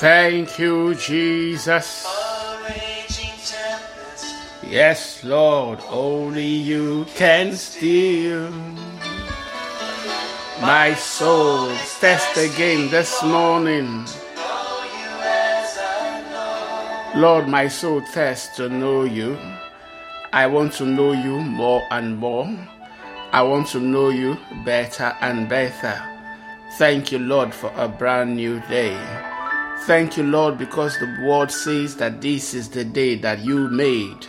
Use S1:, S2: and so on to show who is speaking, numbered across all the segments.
S1: Thank you, Jesus. Yes, Lord, only you can steal my soul. Test again this morning. Lord, my soul thirsts to know you. I want to know you more and more. I want to know you better and better. Thank you, Lord, for a brand new day. Thank you, Lord, because the word says that this is the day that you made.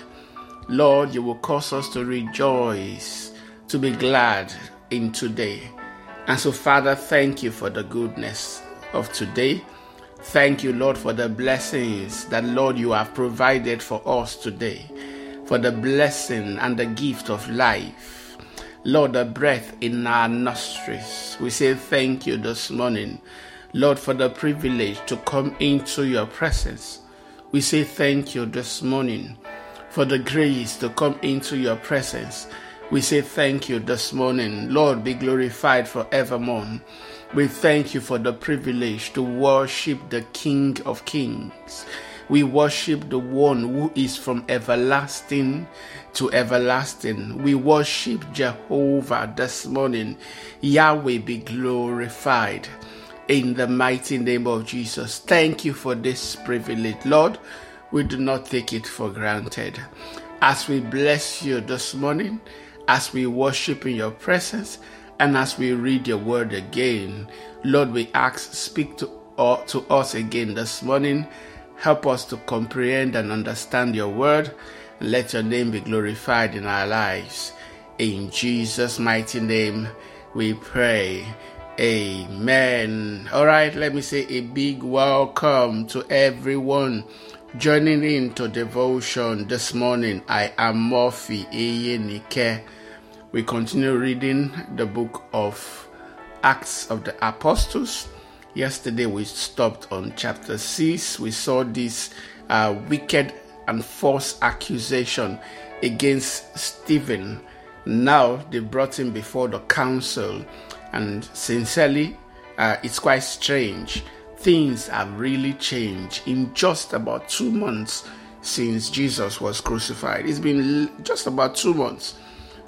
S1: Lord, you will cause us to rejoice, to be glad in today. And so, Father, thank you for the goodness of today. Thank you, Lord, for the blessings that, Lord, you have provided for us today, for the blessing and the gift of life. Lord, the breath in our nostrils. We say thank you this morning, Lord, for the privilege to come into your presence. We say thank you this morning for the grace to come into your presence. We say thank you this morning. Lord, be glorified forevermore. We thank you for the privilege to worship the King of Kings. We worship the one who is from everlasting to everlasting. We worship Jehovah this morning. Yahweh be glorified in the mighty name of Jesus. Thank you for this privilege, Lord. We do not take it for granted. As we bless you this morning, as we worship in your presence, and as we read your word again, Lord, we ask, speak to, uh, to us again this morning. Help us to comprehend and understand your word. Let your name be glorified in our lives. In Jesus' mighty name, we pray. Amen. All right, let me say a big welcome to everyone joining in to devotion this morning. I am Murphy Eyenike. We continue reading the book of Acts of the Apostles. Yesterday we stopped on chapter 6. We saw this uh, wicked and false accusation against Stephen. Now they brought him before the council, and sincerely, uh, it's quite strange things have really changed in just about two months since Jesus was crucified. It's been just about two months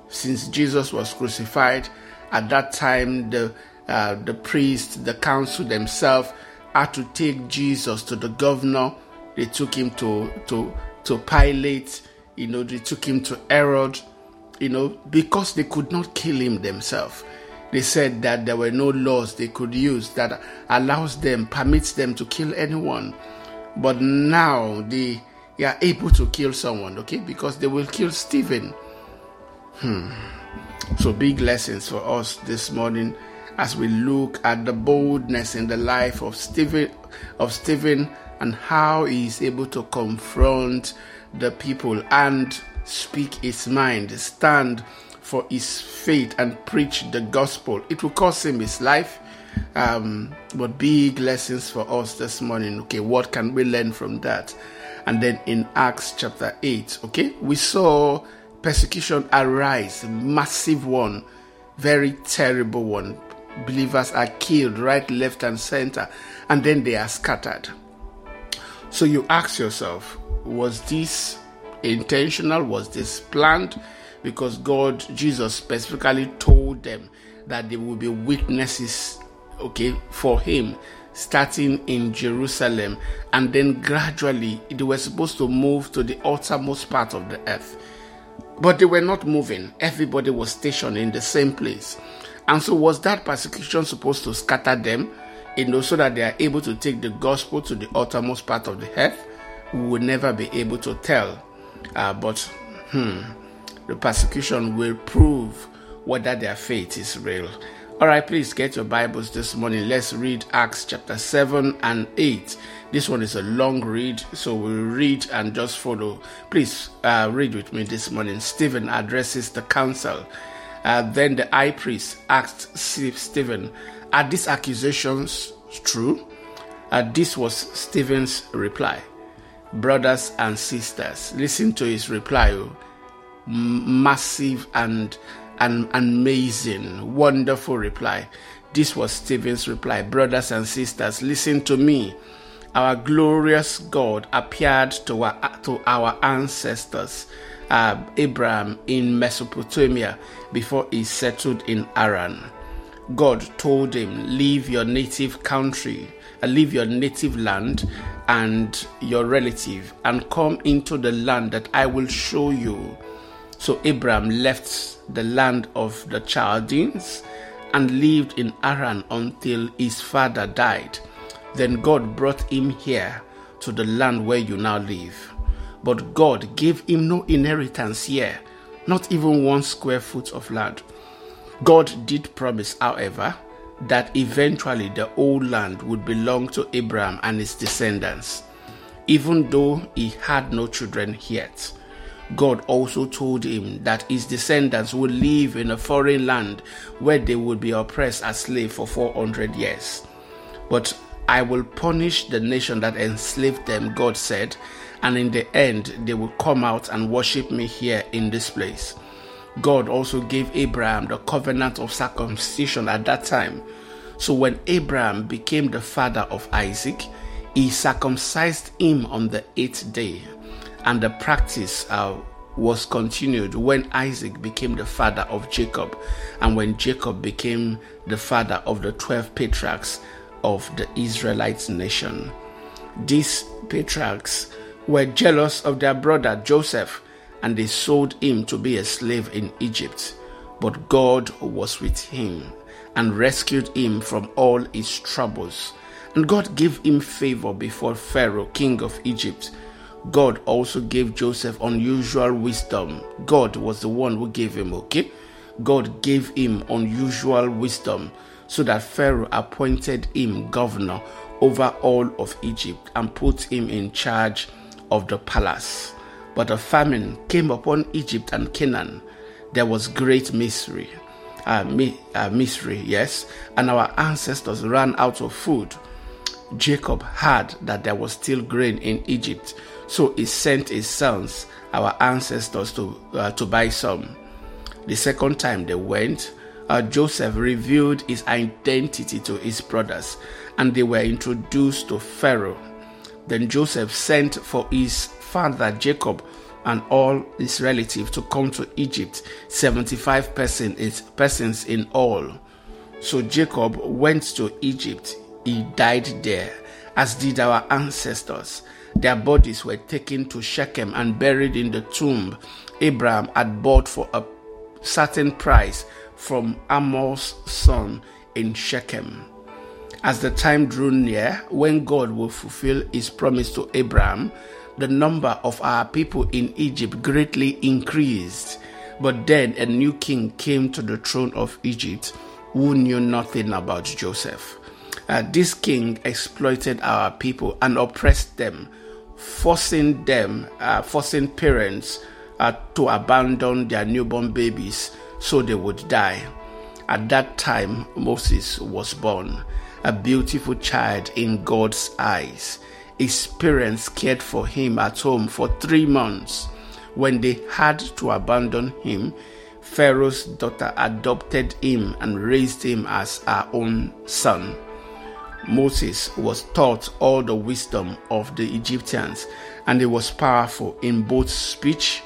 S1: since Jesus was crucified. At that time, the uh, the priest, the council themselves had to take Jesus to the governor. They took him to to to Pilate. You know, they took him to Herod. You know, because they could not kill him themselves they said that there were no laws they could use that allows them, permits them to kill anyone. But now they, are able to kill someone, okay? Because they will kill Stephen. Hmm. So big lessons for us this morning as we look at the boldness in the life of Stephen of Stephen and how he is able to confront the people and speak his mind, stand for his faith and preach the gospel. It will cost him his life. Um, but big lessons for us this morning. Okay, what can we learn from that? And then in Acts chapter 8, okay, we saw persecution arise, massive one, very terrible one. Believers are killed right, left, and center, and then they are scattered. So you ask yourself, was this intentional? Was this planned? Because God, Jesus specifically told them that they will be witnesses, okay, for Him, starting in Jerusalem, and then gradually they were supposed to move to the uttermost part of the earth. But they were not moving, everybody was stationed in the same place. And so, was that persecution supposed to scatter them, you know, so that they are able to take the gospel to the uttermost part of the earth? We will never be able to tell. Uh, but, hmm, the persecution will prove whether their faith is real. All right, please get your Bibles this morning. Let's read Acts chapter 7 and 8. This one is a long read, so we'll read and just follow. Please uh, read with me this morning. Stephen addresses the council. Uh, then the high priest asked Stephen, Are these accusations true? Uh, this was Stephen's reply. Brothers and sisters, listen to his reply. Massive and and amazing, wonderful reply. This was Stephen's reply. Brothers and sisters, listen to me. our glorious God appeared to our, to our ancestors, uh, Abraham, in Mesopotamia before he settled in Haran. God told him, Leave your native country, uh, leave your native land and your relative, and come into the land that I will show you. So Abraham left the land of the Chaldeans and lived in Haran until his father died. Then God brought him here to the land where you now live. But God gave him no inheritance here, not even one square foot of land. God did promise, however, that eventually the whole land would belong to Abraham and his descendants. Even though he had no children yet, God also told him that his descendants would live in a foreign land where they would be oppressed as slaves for 400 years. But I will punish the nation that enslaved them, God said, and in the end they will come out and worship me here in this place. God also gave Abraham the covenant of circumcision at that time. So when Abraham became the father of Isaac, he circumcised him on the eighth day. And the practice uh, was continued when Isaac became the father of Jacob, and when Jacob became the father of the 12 patriarchs of the Israelite nation. These patriarchs were jealous of their brother Joseph and they sold him to be a slave in Egypt. But God was with him and rescued him from all his troubles. And God gave him favor before Pharaoh, king of Egypt. God also gave Joseph unusual wisdom. God was the one who gave him, okay? God gave him unusual wisdom so that Pharaoh appointed him governor over all of Egypt and put him in charge of the palace. But a famine came upon Egypt and Canaan. There was great misery. Uh, mi- uh, misery, yes, and our ancestors ran out of food. Jacob heard that there was still grain in Egypt, so he sent his sons, our ancestors, to uh, to buy some. The second time they went, uh, Joseph revealed his identity to his brothers, and they were introduced to Pharaoh. Then Joseph sent for his father Jacob and all his relatives to come to Egypt, 75 persons in all. So Jacob went to Egypt. He died there, as did our ancestors. Their bodies were taken to Shechem and buried in the tomb Abraham had bought for a certain price from Hamor's son in Shechem. As the time drew near when God will fulfill his promise to Abraham, the number of our people in Egypt greatly increased. But then a new king came to the throne of Egypt who knew nothing about Joseph. Uh, this king exploited our people and oppressed them, forcing them, uh, forcing parents uh, to abandon their newborn babies so they would die. At that time, Moses was born, a beautiful child in God's eyes. His parents cared for him at home for three months. When they had to abandon him, Pharaoh's daughter adopted him and raised him as her own son. Moses was taught all the wisdom of the Egyptians, and he was powerful in both speech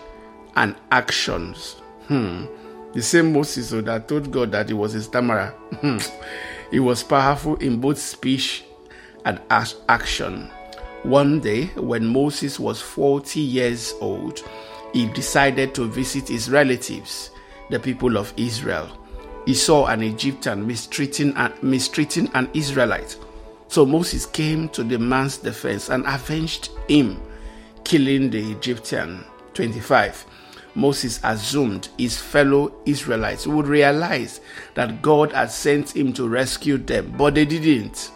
S1: and actions. Hmm. The same Moses that told God that he was a stammerer. Hmm. he was powerful in both speech and action. One day, when Moses was 40 years old, he decided to visit his relatives, the people of Israel. He saw an Egyptian mistreating, mistreating an Israelite. So Moses came to the man's defense and avenged him, killing the Egyptian. 25. Moses assumed his fellow Israelites would realize that God had sent him to rescue them, but they didn't.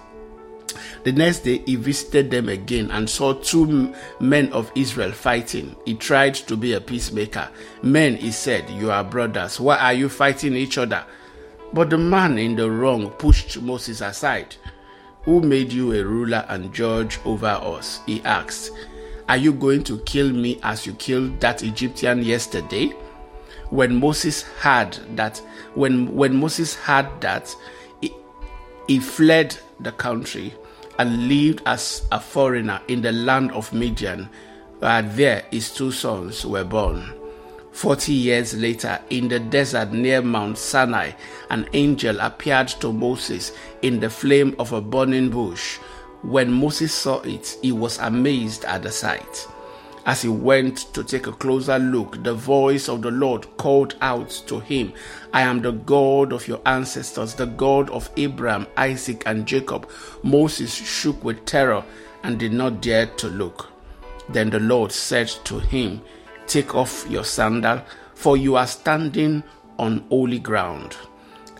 S1: The next day, he visited them again and saw two men of Israel fighting. He tried to be a peacemaker. Men, he said, You are brothers. Why are you fighting each other? But the man in the wrong pushed Moses aside. Who made you a ruler and judge over us? He asked. Are you going to kill me as you killed that Egyptian yesterday? When Moses heard that, when, when Moses heard that, he, he fled the country and lived as a foreigner in the land of Midian, where there his two sons were born. Forty years later, in the desert near Mount Sinai, an angel appeared to Moses in the flame of a burning bush. When Moses saw it, he was amazed at the sight. As he went to take a closer look, the voice of the Lord called out to him, I am the God of your ancestors, the God of Abraham, Isaac, and Jacob. Moses shook with terror and did not dare to look. Then the Lord said to him, Take off your sandal, for you are standing on holy ground.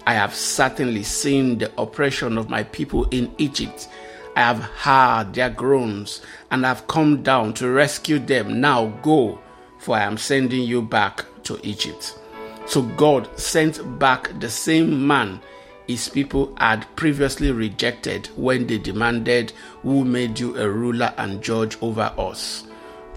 S1: I have certainly seen the oppression of my people in Egypt. I have heard their groans and have come down to rescue them. Now go, for I am sending you back to Egypt. So God sent back the same man his people had previously rejected when they demanded, Who made you a ruler and judge over us?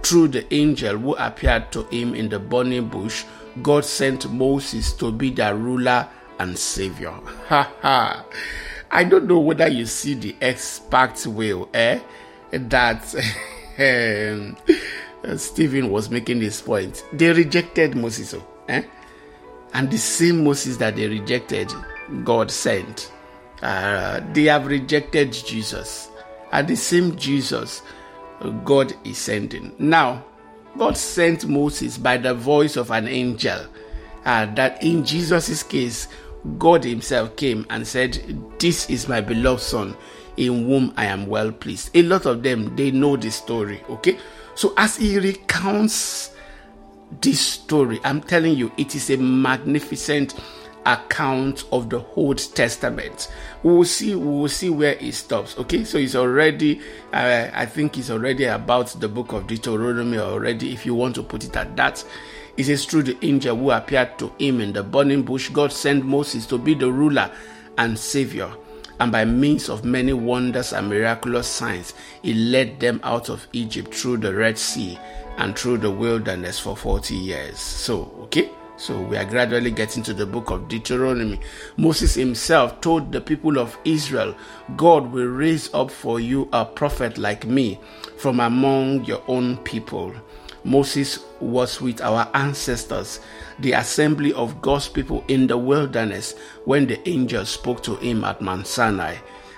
S1: Through the angel who appeared to him in the burning bush, God sent Moses to be their ruler and savior. Ha ha. I don't know whether you see the expert will, eh? That um, Stephen was making this point. They rejected Moses, oh, eh? And the same Moses that they rejected, God sent. Uh, they have rejected Jesus. And the same Jesus God is sending. Now, God sent Moses by the voice of an angel. Uh, that in Jesus' case, God Himself came and said, This is my beloved Son, in whom I am well pleased. A lot of them, they know the story, okay? So as He recounts this story, I'm telling you, it is a magnificent account of the Old Testament. We will see. We will see where it stops. Okay, so it's already. Uh, I think it's already about the book of Deuteronomy already. If you want to put it at that, It says, through the angel who appeared to him in the burning bush. God sent Moses to be the ruler and savior. And by means of many wonders and miraculous signs, he led them out of Egypt through the Red Sea and through the wilderness for 40 years. So, okay? So we are gradually getting to the book of Deuteronomy. Moses himself told the people of Israel, God will raise up for you a prophet like me from among your own people. Moses was with our ancestors, the assembly of God's people in the wilderness, when the angel spoke to him at Mount Sinai.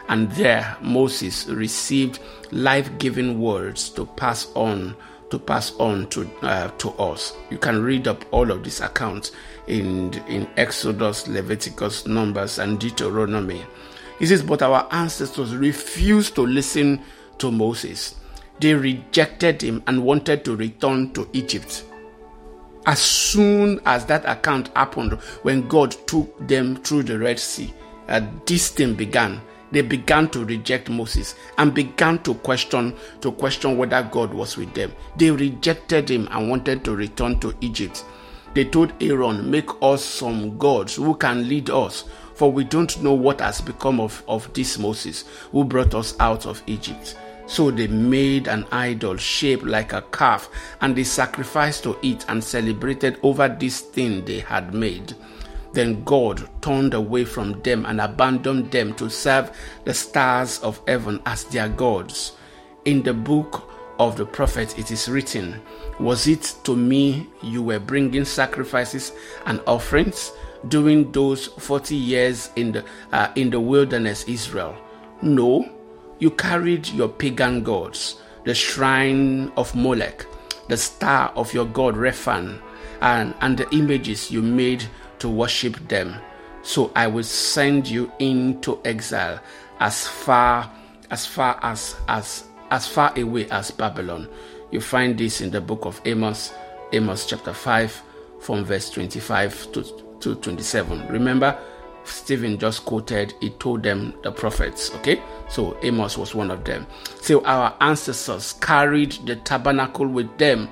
S1: And there Moses received life giving words to pass on to pass on to uh, to us. You can read up all of these accounts in in Exodus, Leviticus, Numbers, and Deuteronomy. He says, but our ancestors refused to listen to Moses. They rejected him and wanted to return to Egypt. As soon as that account happened, when God took them through the Red Sea, uh, this thing began they began to reject Moses and began to question to question whether God was with them. They rejected him and wanted to return to Egypt. They told Aaron, Make us some gods who can lead us, for we don't know what has become of, of this Moses who brought us out of Egypt. So they made an idol shaped like a calf, and they sacrificed to it and celebrated over this thing they had made. Then God turned away from them and abandoned them to serve the stars of heaven as their gods. In the book of the prophet it is written, Was it to me you were bringing sacrifices and offerings during those 40 years in the, uh, in the wilderness, Israel? No, you carried your pagan gods, the shrine of Molech, the star of your god Rephan, and, and the images you made to worship them. So I will send you into exile as far as far as as as far away as Babylon. You find this in the book of Amos, Amos chapter 5, from verse 25 to, to 27. Remember, Stephen just quoted, he told them the prophets, okay? So Amos was one of them. So our ancestors carried the tabernacle with them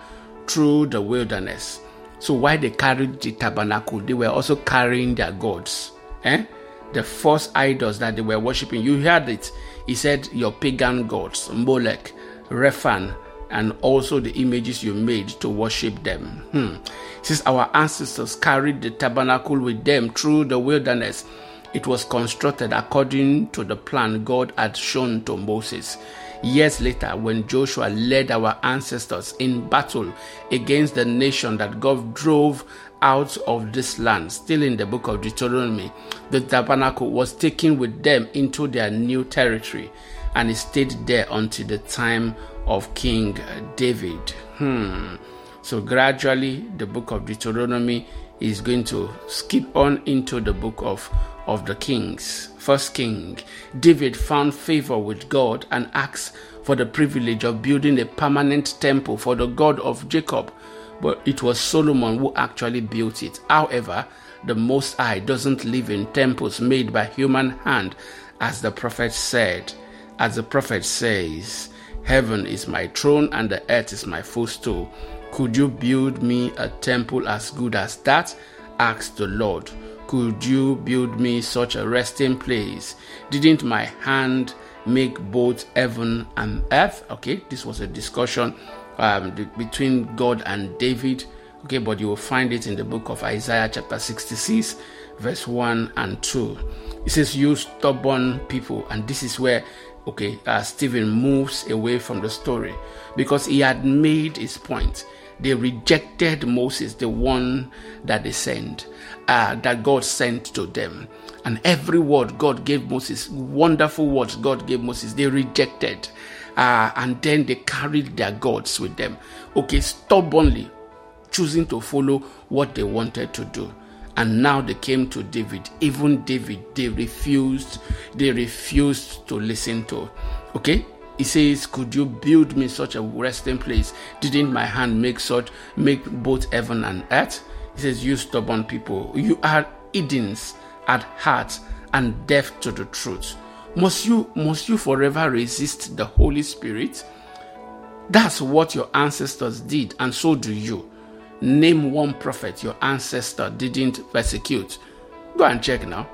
S1: through the wilderness. So while they carried the tabernacle, they were also carrying their gods. Eh? The false idols that they were worshipping. You heard it. He said, Your pagan gods, Molech, Rephan, and also the images you made to worship them. Hmm. Since our ancestors carried the tabernacle with them through the wilderness, It was constructed according to the plan God had shown to Moses. Years later, when Joshua led our ancestors in battle against the nation that God drove out of this land, still in the book of Deuteronomy, the tabernacle was taken with them into their new territory and it stayed there until the time of King David. Hmm. So gradually, the book of Deuteronomy is going to skip on into the book of, of the kings. First king, David found favor with God and asked for the privilege of building a permanent temple for the God of Jacob. But it was Solomon who actually built it. However, the Most High doesn't live in temples made by human hand, as the prophet said. As the prophet says, Heaven is my throne and the earth is my footstool. Could you build me a temple as good as that? asked the Lord. Could you build me such a resting place? Didn't my hand make both heaven and earth? Okay, this was a discussion um, between God and David. Okay, but you will find it in the book of Isaiah, chapter 66, verse 1 and 2. It says, You stubborn people, and this is where okay, uh, Stephen moves away from the story because he had made his point. They rejected Moses, the one that they sent, uh, that God sent to them. And every word God gave Moses, wonderful words God gave Moses, they rejected. Uh, and then they carried their gods with them. Okay, stubbornly choosing to follow what they wanted to do and now they came to David. Even David, they refused, they refused to listen to. Okay? He says, Could you build me such a resting place? Didn't my hand make such make both heaven and earth? He says, You stubborn people, you are Edens at heart and deaf to the truth. Must you must you forever resist the Holy Spirit? That's what your ancestors did, and so do you. Name one prophet your ancestor didn't persecute. Go and check now.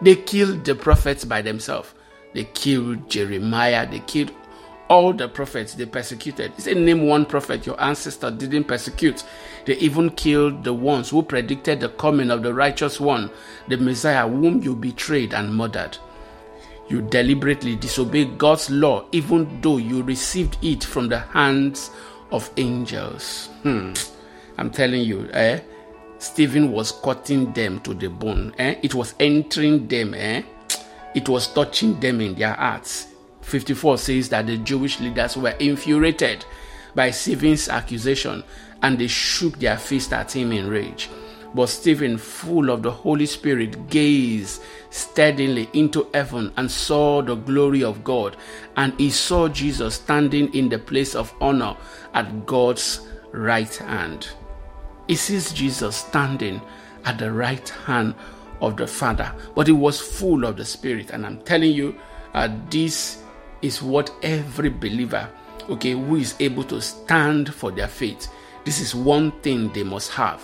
S1: They killed the prophets by themselves. They killed Jeremiah. They killed all the prophets they persecuted. He said, Name one prophet your ancestor didn't persecute. They even killed the ones who predicted the coming of the righteous one, the Messiah, whom you betrayed and murdered. You deliberately disobeyed God's law, even though you received it from the hands of angels. Hmm. I'm telling you, eh? Stephen was cutting them to the bone. Eh? It was entering them. Eh? It was touching them in their hearts. 54 says that the Jewish leaders were infuriated by Stephen's accusation and they shook their fist at him in rage. But Stephen, full of the Holy Spirit, gazed steadily into heaven and saw the glory of God. And he saw Jesus standing in the place of honor at God's right hand he sees Jesus standing at the right hand of the Father, but he was full of the Spirit. And I'm telling you, uh, this is what every believer, okay, who is able to stand for their faith, this is one thing they must have.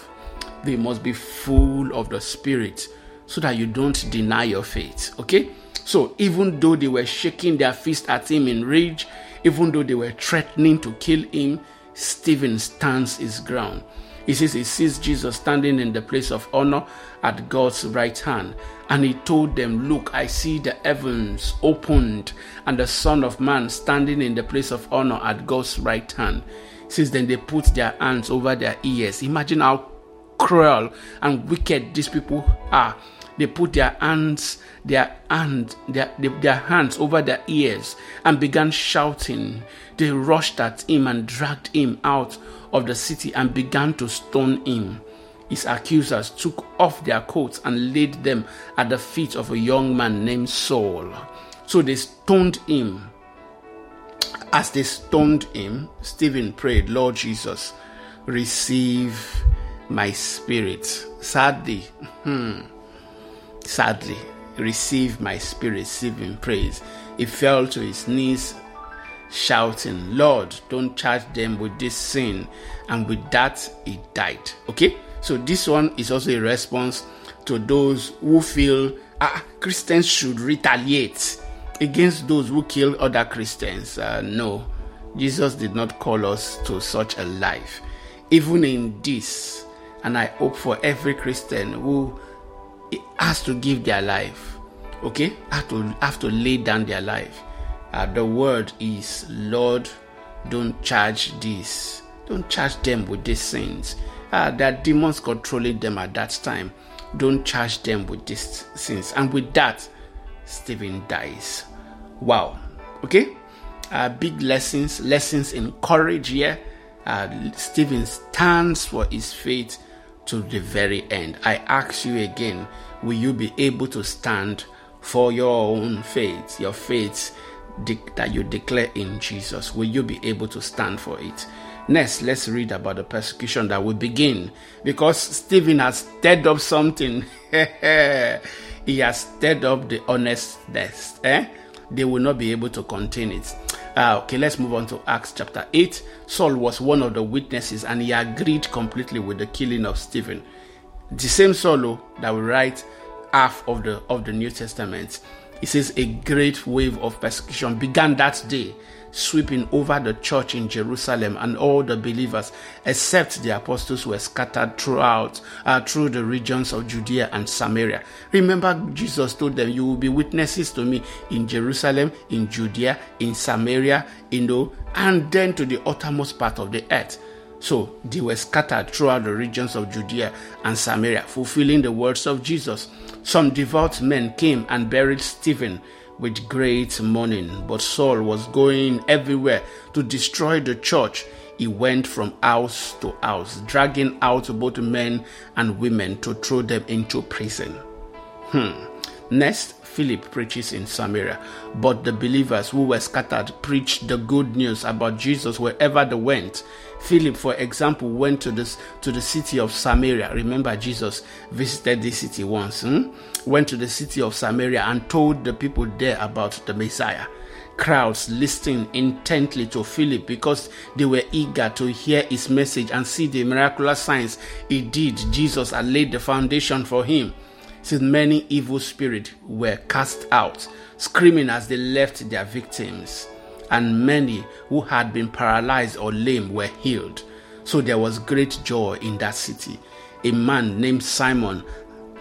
S1: They must be full of the Spirit so that you don't deny your faith, okay? So even though they were shaking their fist at him in rage, even though they were threatening to kill him, Stephen stands his ground. He says he sees Jesus standing in the place of honor at God's right hand. And he told them, Look, I see the heavens opened and the Son of Man standing in the place of honor at God's right hand. Since Then they put their hands over their ears. Imagine how cruel and wicked these people are. They put their hands, their hand, their, their hands over their ears and began shouting. They rushed at him and dragged him out of the city and began to stone him. His accusers took off their coats and laid them at the feet of a young man named Saul. So they stoned him. As they stoned him, Stephen prayed, Lord Jesus, receive my spirit. Sadly, hmm, sadly, receive my spirit, him praise. He fell to his knees shouting, Lord, don't charge them with this sin. And with that, he died. Okay? So this one is also a response to those who feel ah, Christians should retaliate against those who kill other Christians. Uh, no, Jesus did not call us to such a life. Even in this, and I hope for every Christian who has to give their life, okay, have to have to lay down their life. Uh, the word is, Lord, don't charge this. Don't charge them with these sins. Uh, are demons controlling them at that time. Don't charge them with these sins. And with that, Stephen dies. Wow. Okay? Uh, big lessons, lessons in courage here. Uh, Stephen stands for his faith to the very end. I ask you again, will you be able to stand for your own faith, your faith de- that you declare in Jesus? Will you be able to stand for it? Next, let's read about the persecution that will begin because Stephen has stirred up something. he has stirred up the honestness. Eh? They will not be able to contain it. Uh, okay, let's move on to Acts chapter 8. Saul was one of the witnesses and he agreed completely with the killing of Stephen. The same Saul oh, that will write half of the of the New Testament. He says a great wave of persecution began that day sweeping over the church in Jerusalem and all the believers, except the apostles were scattered throughout uh, through the regions of Judea and Samaria. Remember, Jesus told them, "You will be witnesses to me in Jerusalem, in Judea, in Samaria, in know, and then to the uttermost part of the earth." So they were scattered throughout the regions of Judea and Samaria, fulfilling the words of Jesus. Some devout men came and buried Stephen with great mourning. But Saul was going everywhere to destroy the church. He went from house to house, dragging out both men and women to throw them into prison. Hmm. Next, Philip preaches in Samaria, but the believers who were scattered preached the good news about Jesus wherever they went. Philip, for example, went to this to the city of Samaria. Remember, Jesus visited this city once. Hmm? Went to the city of Samaria and told the people there about the Messiah. Crowds listening intently to Philip because they were eager to hear his message and see the miraculous signs he did. Jesus had laid the foundation for him. Since many evil spirits were cast out, screaming as they left their victims and many who had been paralyzed or lame were healed. So there was great joy in that city. A man named Simon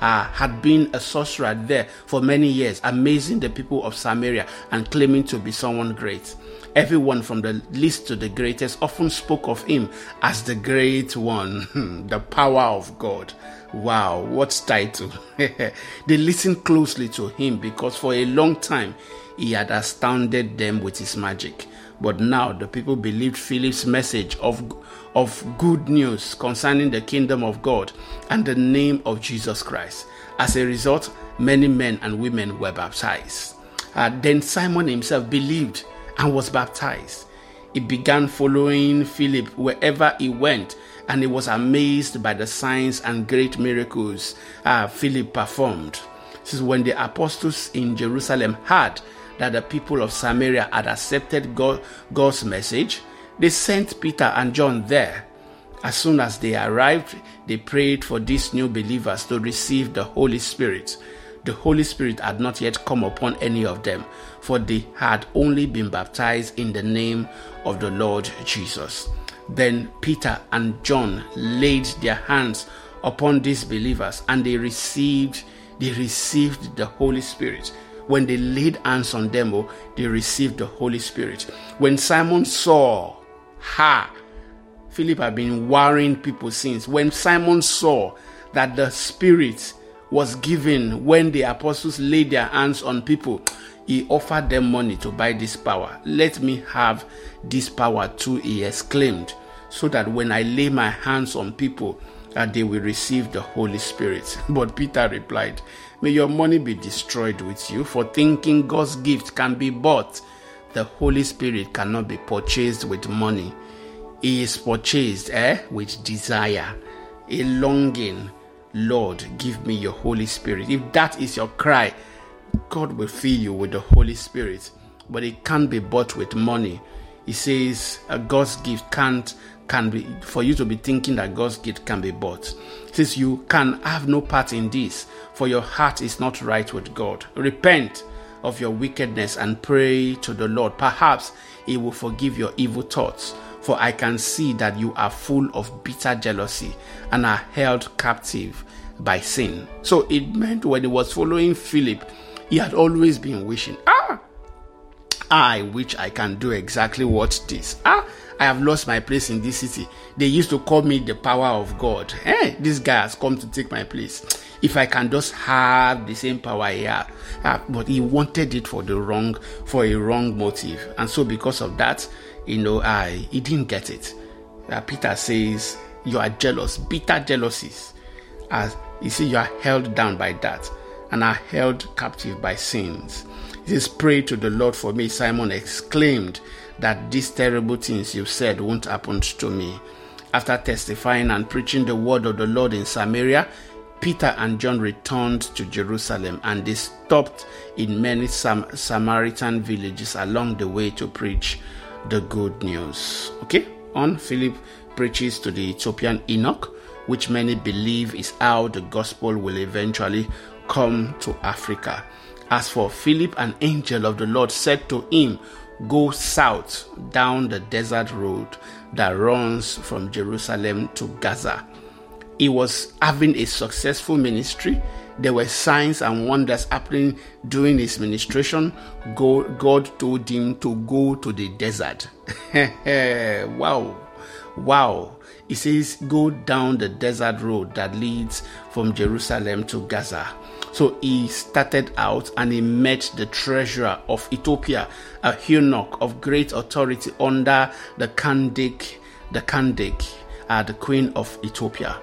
S1: uh, had been a sorcerer there for many years, amazing the people of Samaria and claiming to be someone great. Everyone from the least to the greatest often spoke of him as the great one, the power of God. Wow, what title! they listened closely to him because for a long time he had astounded them with his magic. But now the people believed Philip's message of, of good news concerning the kingdom of God and the name of Jesus Christ. As a result, many men and women were baptized. Uh, then Simon himself believed and was baptized. He began following Philip wherever he went, and he was amazed by the signs and great miracles uh, Philip performed. This is when the apostles in Jerusalem heard that the people of Samaria had accepted God, God's message, they sent Peter and John there. As soon as they arrived, they prayed for these new believers to receive the Holy Spirit. The Holy Spirit had not yet come upon any of them, for they had only been baptized in the name of the Lord Jesus. Then Peter and John laid their hands upon these believers and they received they received the Holy Spirit when they laid hands on them, oh, they received the Holy Spirit. When Simon saw, ha, Philip had been worrying people since. When Simon saw that the Spirit was given when the apostles laid their hands on people, he offered them money to buy this power. Let me have this power too, he exclaimed, so that when I lay my hands on people, that they will receive the Holy Spirit. But Peter replied, May your money be destroyed with you for thinking God's gift can be bought. The Holy Spirit cannot be purchased with money. He is purchased eh, with desire, a longing. Lord, give me your Holy Spirit. If that is your cry, God will fill you with the Holy Spirit. But it can't be bought with money. He says a God's gift can't can be for you to be thinking that God's gift can be bought. Since you can have no part in this, for your heart is not right with God. Repent of your wickedness and pray to the Lord. Perhaps He will forgive your evil thoughts. For I can see that you are full of bitter jealousy and are held captive by sin. So it meant when he was following Philip, He had always been wishing, ah, I, wish I can do exactly what this. Ah, I have lost my place in this city. They used to call me the power of God. Hey, this guy has come to take my place. If I can just have the same power he had, uh, but he wanted it for the wrong, for a wrong motive, and so because of that, you know, I he didn't get it. Uh, Peter says, "You are jealous, bitter jealousies, as you see, you are held down by that, and are held captive by sins." He says, Pray to the Lord for me. Simon exclaimed that these terrible things you've said won't happen to me. After testifying and preaching the word of the Lord in Samaria, Peter and John returned to Jerusalem and they stopped in many Sam- Samaritan villages along the way to preach the good news. Okay, on Philip preaches to the Ethiopian eunuch, which many believe is how the gospel will eventually come to Africa. As for Philip, an angel of the Lord said to him, Go south down the desert road that runs from Jerusalem to Gaza. He was having a successful ministry. There were signs and wonders happening during his ministration. God told him to go to the desert. wow. Wow. He says, Go down the desert road that leads from Jerusalem to Gaza. So he started out and he met the treasurer of Ethiopia, a eunuch of great authority under the Candace, the Candace, uh, the queen of Ethiopia.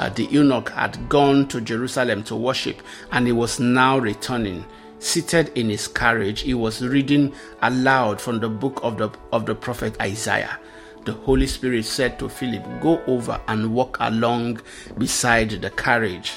S1: Uh, the eunuch had gone to Jerusalem to worship and he was now returning. Seated in his carriage, he was reading aloud from the book of the, of the prophet Isaiah the Holy Spirit said to Philip, Go over and walk along beside the carriage.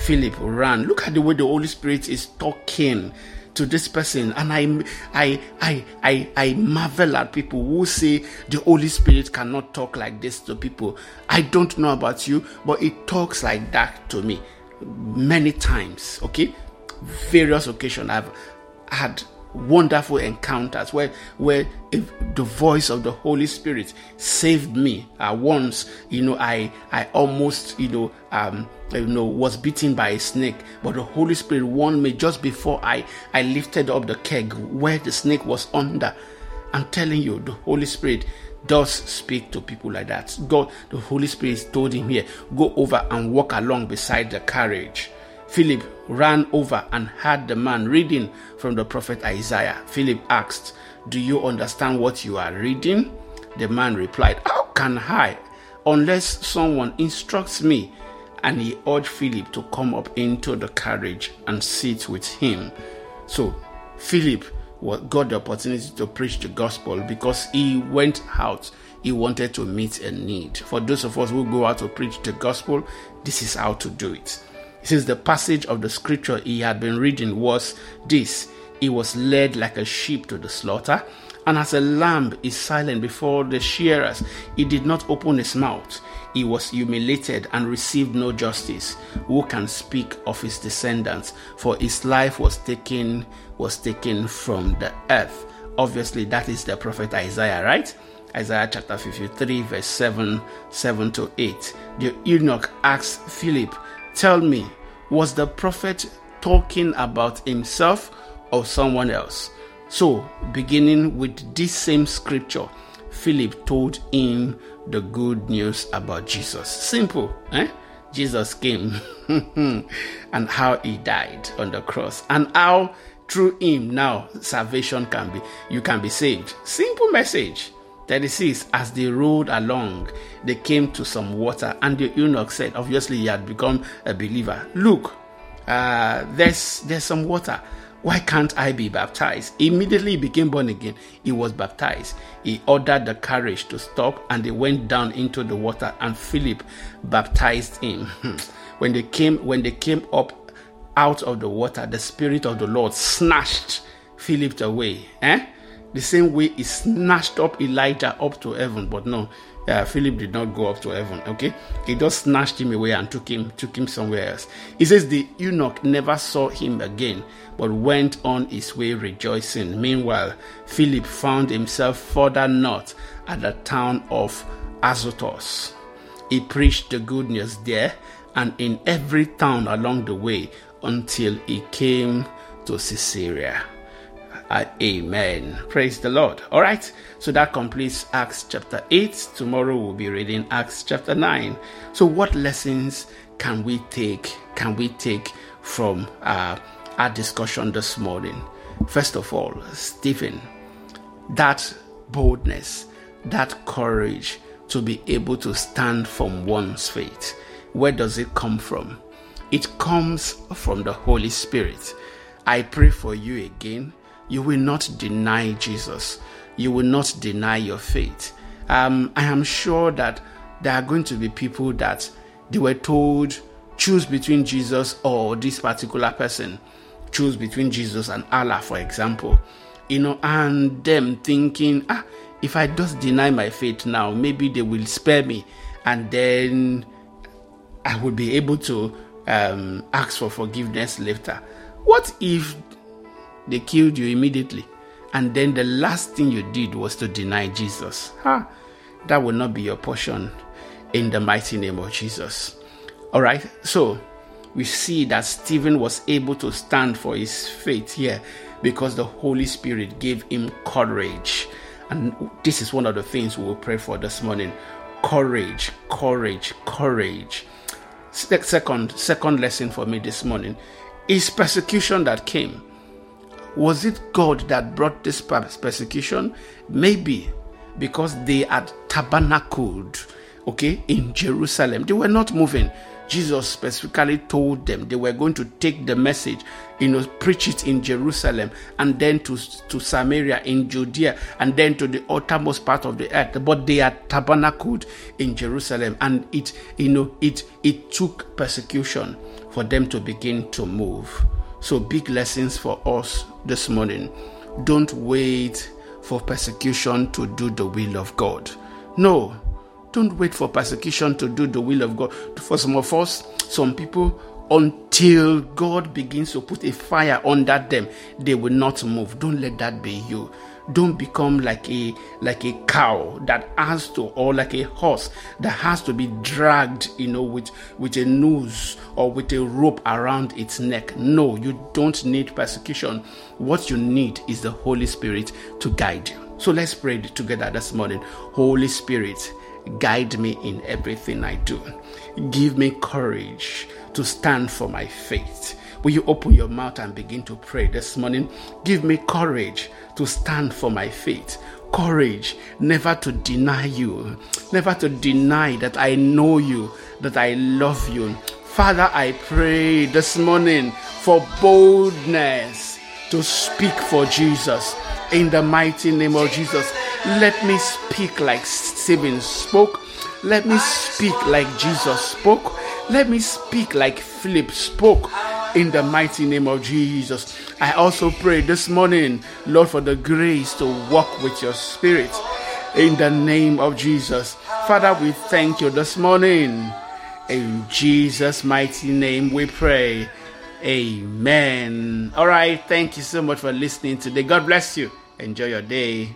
S1: Philip ran. Look at the way the Holy Spirit is talking to this person. And I, I i i i marvel at people who say the holy spirit cannot talk like this to people. I don't know about you but it talks like that to me many times okay? Various occasions i've had wonderful encounters where where the voice of the holy spirit saved me uh, once you know i i almost you know um you know was bitten by a snake but the holy spirit warned me just before i i lifted up the keg where the snake was under. I'm telling you the holy spirit does speak to people like that. God the holy spirit told him here go over and walk along beside the carriage Philip ran over and heard the man reading from the prophet Isaiah. Philip asked, Do you understand what you are reading? The man replied, How can I, unless someone instructs me? And he urged Philip to come up into the carriage and sit with him. So Philip got the opportunity to preach the gospel because he went out. He wanted to meet a need. For those of us who go out to preach the gospel, this is how to do it. Since the passage of the scripture he had been reading was this He was led like a sheep to the slaughter, and as a lamb is silent before the shearers, he did not open his mouth. He was humiliated and received no justice. Who can speak of his descendants? For his life was taken was taken from the earth. Obviously, that is the prophet Isaiah, right? Isaiah chapter 53, verse 7, 7 to 8. The eunuch asked Philip, Tell me, was the prophet talking about himself or someone else? So, beginning with this same scripture, Philip told him the good news about Jesus. Simple, eh? Jesus came and how he died on the cross and how through him now salvation can be you can be saved. Simple message. 36 As they rode along, they came to some water, and the eunuch said, Obviously, he had become a believer. Look, uh, there's, there's some water. Why can't I be baptized? Immediately he became born again. He was baptized. He ordered the carriage to stop and they went down into the water and Philip baptized him. when they came when they came up out of the water, the spirit of the Lord snatched Philip away. Eh? The same way he snatched up Elijah up to heaven, but no, uh, Philip did not go up to heaven. Okay, he just snatched him away and took him, took him somewhere else. He says the eunuch never saw him again, but went on his way rejoicing. Meanwhile, Philip found himself further north at the town of Azotus. He preached the good news there and in every town along the way until he came to Caesarea. Uh, amen. Praise the Lord. All right. So that completes Acts chapter 8. Tomorrow we'll be reading Acts chapter 9. So what lessons can we take? Can we take from uh, our discussion this morning? First of all, Stephen, that boldness, that courage to be able to stand from one's faith. Where does it come from? It comes from the Holy Spirit. I pray for you again. You will not deny Jesus. You will not deny your faith. Um, I am sure that there are going to be people that they were told choose between Jesus or this particular person. Choose between Jesus and Allah, for example. You know, and them thinking, ah, if I just deny my faith now, maybe they will spare me, and then I will be able to um, ask for forgiveness later. What if they killed you immediately and then the last thing you did was to deny Jesus? Huh? That will not be your portion in the mighty name of Jesus. All right, so we see that Stephen was able to stand for his faith here because the Holy Spirit gave him courage. And this is one of the things we will pray for this morning courage, courage, courage. Second, second lesson for me this morning is persecution that came. Was it God that brought this persecution? Maybe because they had tabernacled, okay, in Jerusalem. They were not moving. Jesus specifically told them they were going to take the message, you know, preach it in Jerusalem and then to, to Samaria in Judea and then to the uttermost part of the earth. But they are tabernacled in Jerusalem and it, you know, it it took persecution for them to begin to move. So big lessons for us this morning. Don't wait for persecution to do the will of God. No, don't wait for persecution to do the will of God. For some of us, some people, until God begins to put a fire under them, they will not move. Don't let that be you. Don't become like a like a cow that has to, or like a horse that has to be dragged, you know, with with a noose or with a rope around its neck. No, you don't need persecution. What you need is the Holy Spirit to guide you. So let's pray together this morning. Holy Spirit, Guide me in everything I do. Give me courage to stand for my faith. Will you open your mouth and begin to pray this morning? Give me courage to stand for my faith. Courage never to deny you, never to deny that I know you, that I love you. Father, I pray this morning for boldness to speak for Jesus in the mighty name of Jesus. Let me speak like Stephen spoke. Let me speak like Jesus spoke. Let me speak like Philip spoke in the mighty name of Jesus. I also pray this morning, Lord, for the grace to walk with your spirit in the name of Jesus. Father, we thank you this morning. In Jesus' mighty name we pray. Amen. All right. Thank you so much for listening today. God bless you. Enjoy your day.